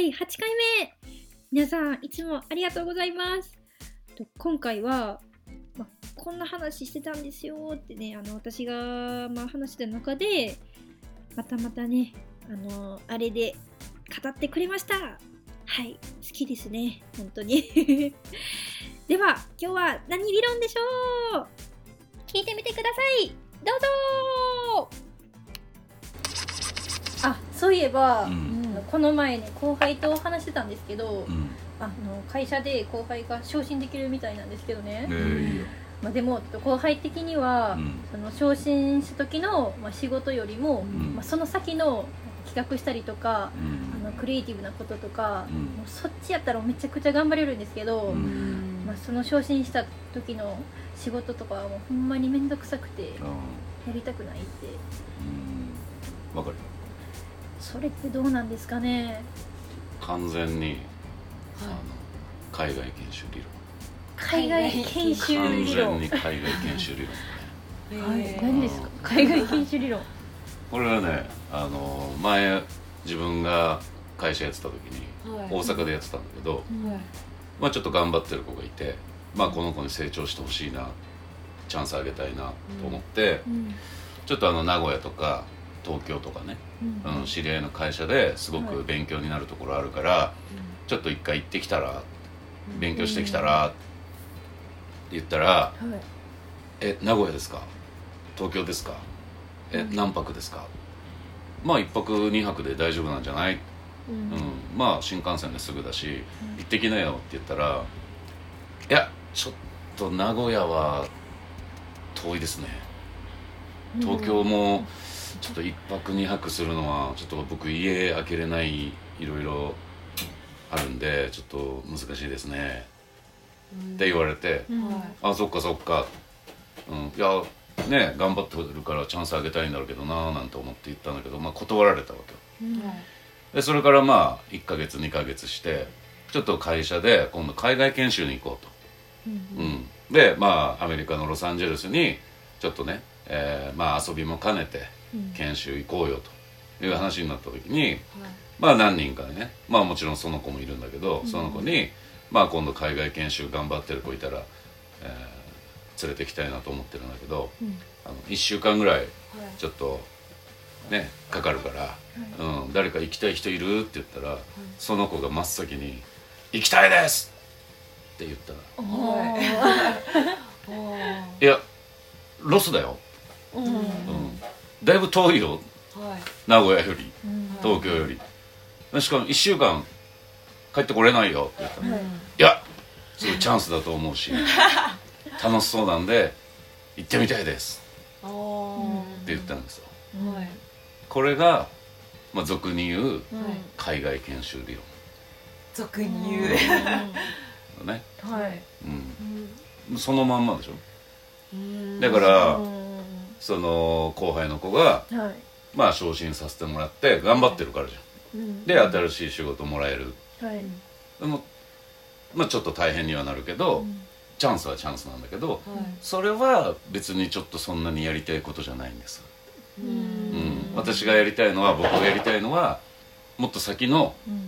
第8回目。皆さんいつもありがとうございます。と今回は、ま、こんな話してたんですよ。ってねあの私が、ま、話した中でまたまたねあのあれで語ってくれました。はい好きですね。本当に。では今日は何理論でしょう？聞いてみてください。どうぞ。あそういえば、うんこの前ね後輩と話してたんですけど、うん。あの会社で後輩が昇進できるみたいなんですけどね、ねいいよ。まあ、でも後輩的には、うん。その昇進した時の、まあ、仕事よりも、ん。まあ、その先の企画したりとか、うん。あのクリエイティブなこととか、うん。もうそっちやったらめちゃくちゃ頑張れるんですけど、うん。まあ、その昇進した時の仕事とかはもうほんまに面倒くさくてあやりたくないって。うん。わかるそれってどうなんですかね？完全に、あの海外研修理海外研修論。完理論全に海外研修理論何ですか？海外研修理論。これはねあの前自分が会社やってた時に大阪でやってたんだけど、まあ、ちょっと頑張ってる子がいて、まあ、この子に成長してほしいなチャンスあげたいなと思って、うん。ちょっとあの名古屋とか東京とかね、うん。うん、知り合いの会社ですごく勉強になるところあるから、ちょっと一回行ってきたら勉強してきたらって言ったらはい「え名古屋ですか？東京ですか？えうん何泊ですか?」まあ一泊二泊で大丈夫なんじゃない、ううん。ん、まあ新幹線ですぐだし行ってきなよって言ったら「いやちょっと名古屋は遠いですね。東京もちょっと一泊二泊するのはちょっと僕家開けれないいろいろあるんでちょっと難しいですね」って言われてうん「あそっかそっか」うん「いやね頑張ってるからチャンスあげたいんだろうけどな」なんて思って言ったんだけど、まあ、断られたわけよ。うん。でそれからまあ1ヶ月2ヶ月してちょっと会社で今度海外研修に行こうと。うん。うん、でまあアメリカのロサンゼルスにちょっとね、えーまあ遊びも兼ねてうん研修行こうよという話になった時に、まあ何人かねまあもちろんその子もいるんだけど、その子に、まあ、今度海外研修頑張ってる子いたら、えー連れてきたいなと思ってるんだけど、うん。あの1週間ぐらいちょっとねかかるから、うん、誰か行きたい人いる？って言ったら、その子が真っ先に「行きたいです!」って言ったら。いやロスだよ、だいぶ遠いよ。名古屋よりうん。東京より。しかも1週間帰ってこれないよって言ったら、はい。いやすごいチャンスだと思うし 楽しそうなんで行ってみたいです。って言ったんですよ。これが、まあ、俗に言ううん海外研修理俗に言う。ね、はい。うん、そのまんまでしょ。だからうんその後輩の子がはい。まあ昇進させてもらって頑張ってるからじゃん。うん。で新しい仕事もらえる。はい。でもまあちょっと大変にはなるけど、うん。チャンスはチャンスなんだけどそれは別にちょっとそんなにやりたいことじゃないんです、ううん。ん、私がやりたいのは僕がやりたいのはもっと先のうん。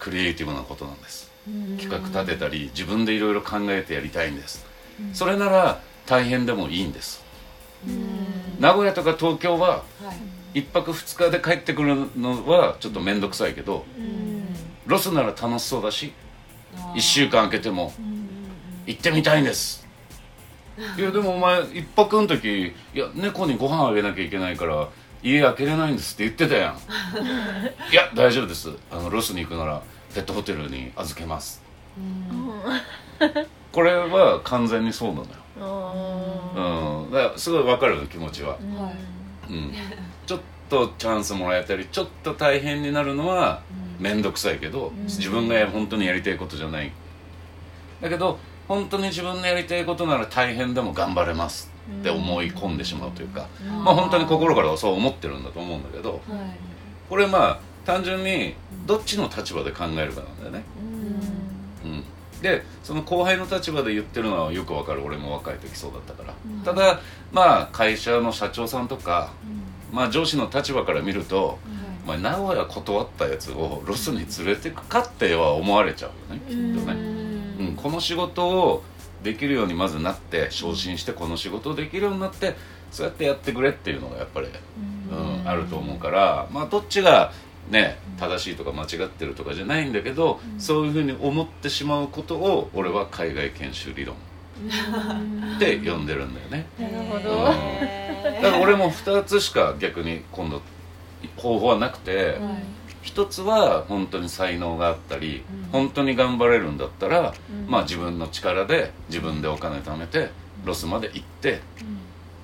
クリエイティブなことなんです。うん。企画立てたり自分でいろいろ考えてやりたいんです。それなら大変でもいいんです名古屋とか東京は一泊二日で帰ってくるのはちょっと面倒くさいけどロスなら楽しそうだし1週間空けても行ってみたいんです。いやでもお前一泊の時いや猫にご飯あげなきゃいけないから家空けれないんですって言ってたやん。いや大丈夫です。あのロスに行くならペットホテルに預けます。これは完全にそうなのよ。あうん。だからすごい分かる気持ちは。ーうん。ちょっとチャンスもらえたりちょっと大変になるのは面倒くさいけど、自分が本当にやりたいことじゃない。だけど本当に自分のやりたいことなら大変でも頑張れます。って思い込んでしまうというか、まあ本当に心からはそう思ってるんだと思うんだけどこれまあ単純にどっちの立場で考えるかなんだよね、うん、でその後輩の立場で言ってるのはよくわかる。俺も若い時そうだったから、ただまあ会社の社長さんとか、まあ上司の立場から見ると、お前名古屋断ったやつをロスに連れてくかっては思われちゃうよねきっとね、うん、この仕事をできるようにまずなって昇進してこの仕事をできるようになってそうやってやってくれっていうのがやっぱり、うん、あると思うからまあどっちがね正しいとか間違ってるとかじゃないんだけど、そういうふうに思ってしまうことを俺は海外研修理論って呼んでるんだよね。なるほど、だから俺も2つしか逆に今度方法はなくて、一つは本当に才能があったり、本当に頑張れるんだったら、まあ自分の力で自分でお金貯めてロスまで行って、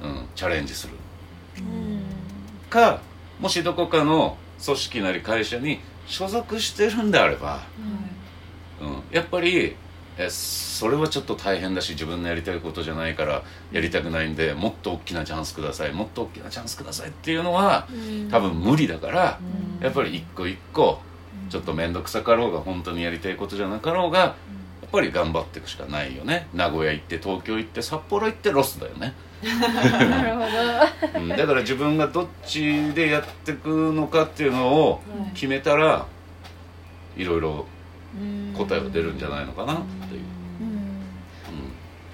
うん。チャレンジする、かもしどこかの組織なり会社に所属してるんであれば、うん、やっぱりえそれはちょっと大変だし自分のやりたいことじゃないからやりたくないんでもっと大きなチャンスくださいもっと大きなチャンスくださいっていうのは多分無理だから、やっぱり一個一個ちょっと面倒くさかろうが本当にやりたいことじゃなかろうがやっぱり頑張っていくしかないよね。名古屋行って東京行って札幌行ってロスだよね、なるほど。うん、だから自分がどっちでやっていくのかっていうのを決めたらいろいろ答えは出るんじゃないのかなっていう、うん。うん、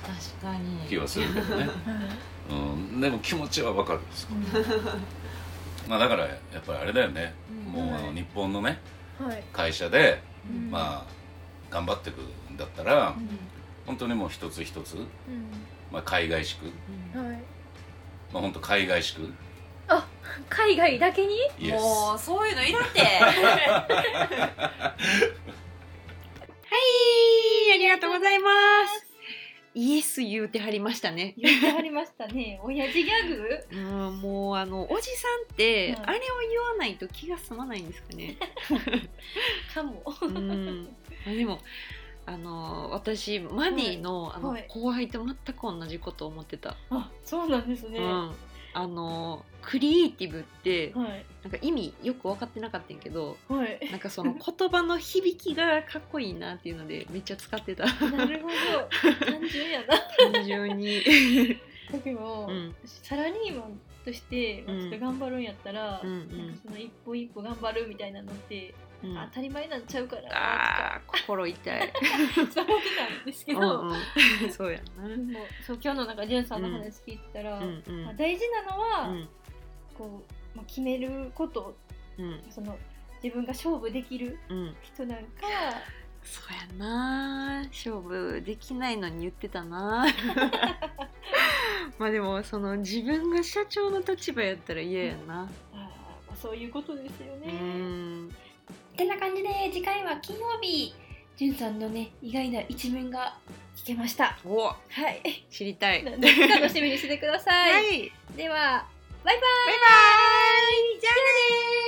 確かに。気はするけどね、うん、でも気持ちはわかるんです まあだからやっぱりあれだよね、もうあの日本のねはい。会社で、うん。まあ頑張っていくんだったら、本当にもう一つ一つ、まあ、海外しく、うんはい。まあ本当海外しくあ海外だけに？イエスもうそういうのいらんて。はいありがとうございます。イエス言うてはりましたね。言ってはりましたね。親父ギャグ？うんもうあのおじさんって、はい。あれを言わないと気が済まないんですかね。かも。うん。あでもあの私マディの,、あのはい。後輩と全く同じこと思ってた、あそうなんですね、うん、あのクリエイティブってはい。なんか意味よく分かってなかったんやけどはい。なんかその言葉の響きがかっこいいなっていうのでめっちゃ使ってた。なるほど。単純やな。単純に、でも、うん。サラリーマンとして、まあうんちょっと頑張るんやったら、うんうん。なんかその一歩一歩頑張るみたいなのって、うん、当たり前なんちゃうかなあー心痛い、思ってたんですけうんど、うん、そうやな。そう今日のなんかじゅんさんの話聞いてたら、うんうん。まあ、大事なのは、うん。こうまあ、決めること。うん。その自分が勝負できるうん。人なんかそうやな。勝負できないのに言ってたな。まあでもその自分が社長の立場やったら嫌やな。あーまあそういうことですようね。んてな感じで次回は金曜日じゅんさんのね意外な一面が聞けました。おはい。知りたい楽しみにしててください。はいではバイバイ。バイバイじゃあね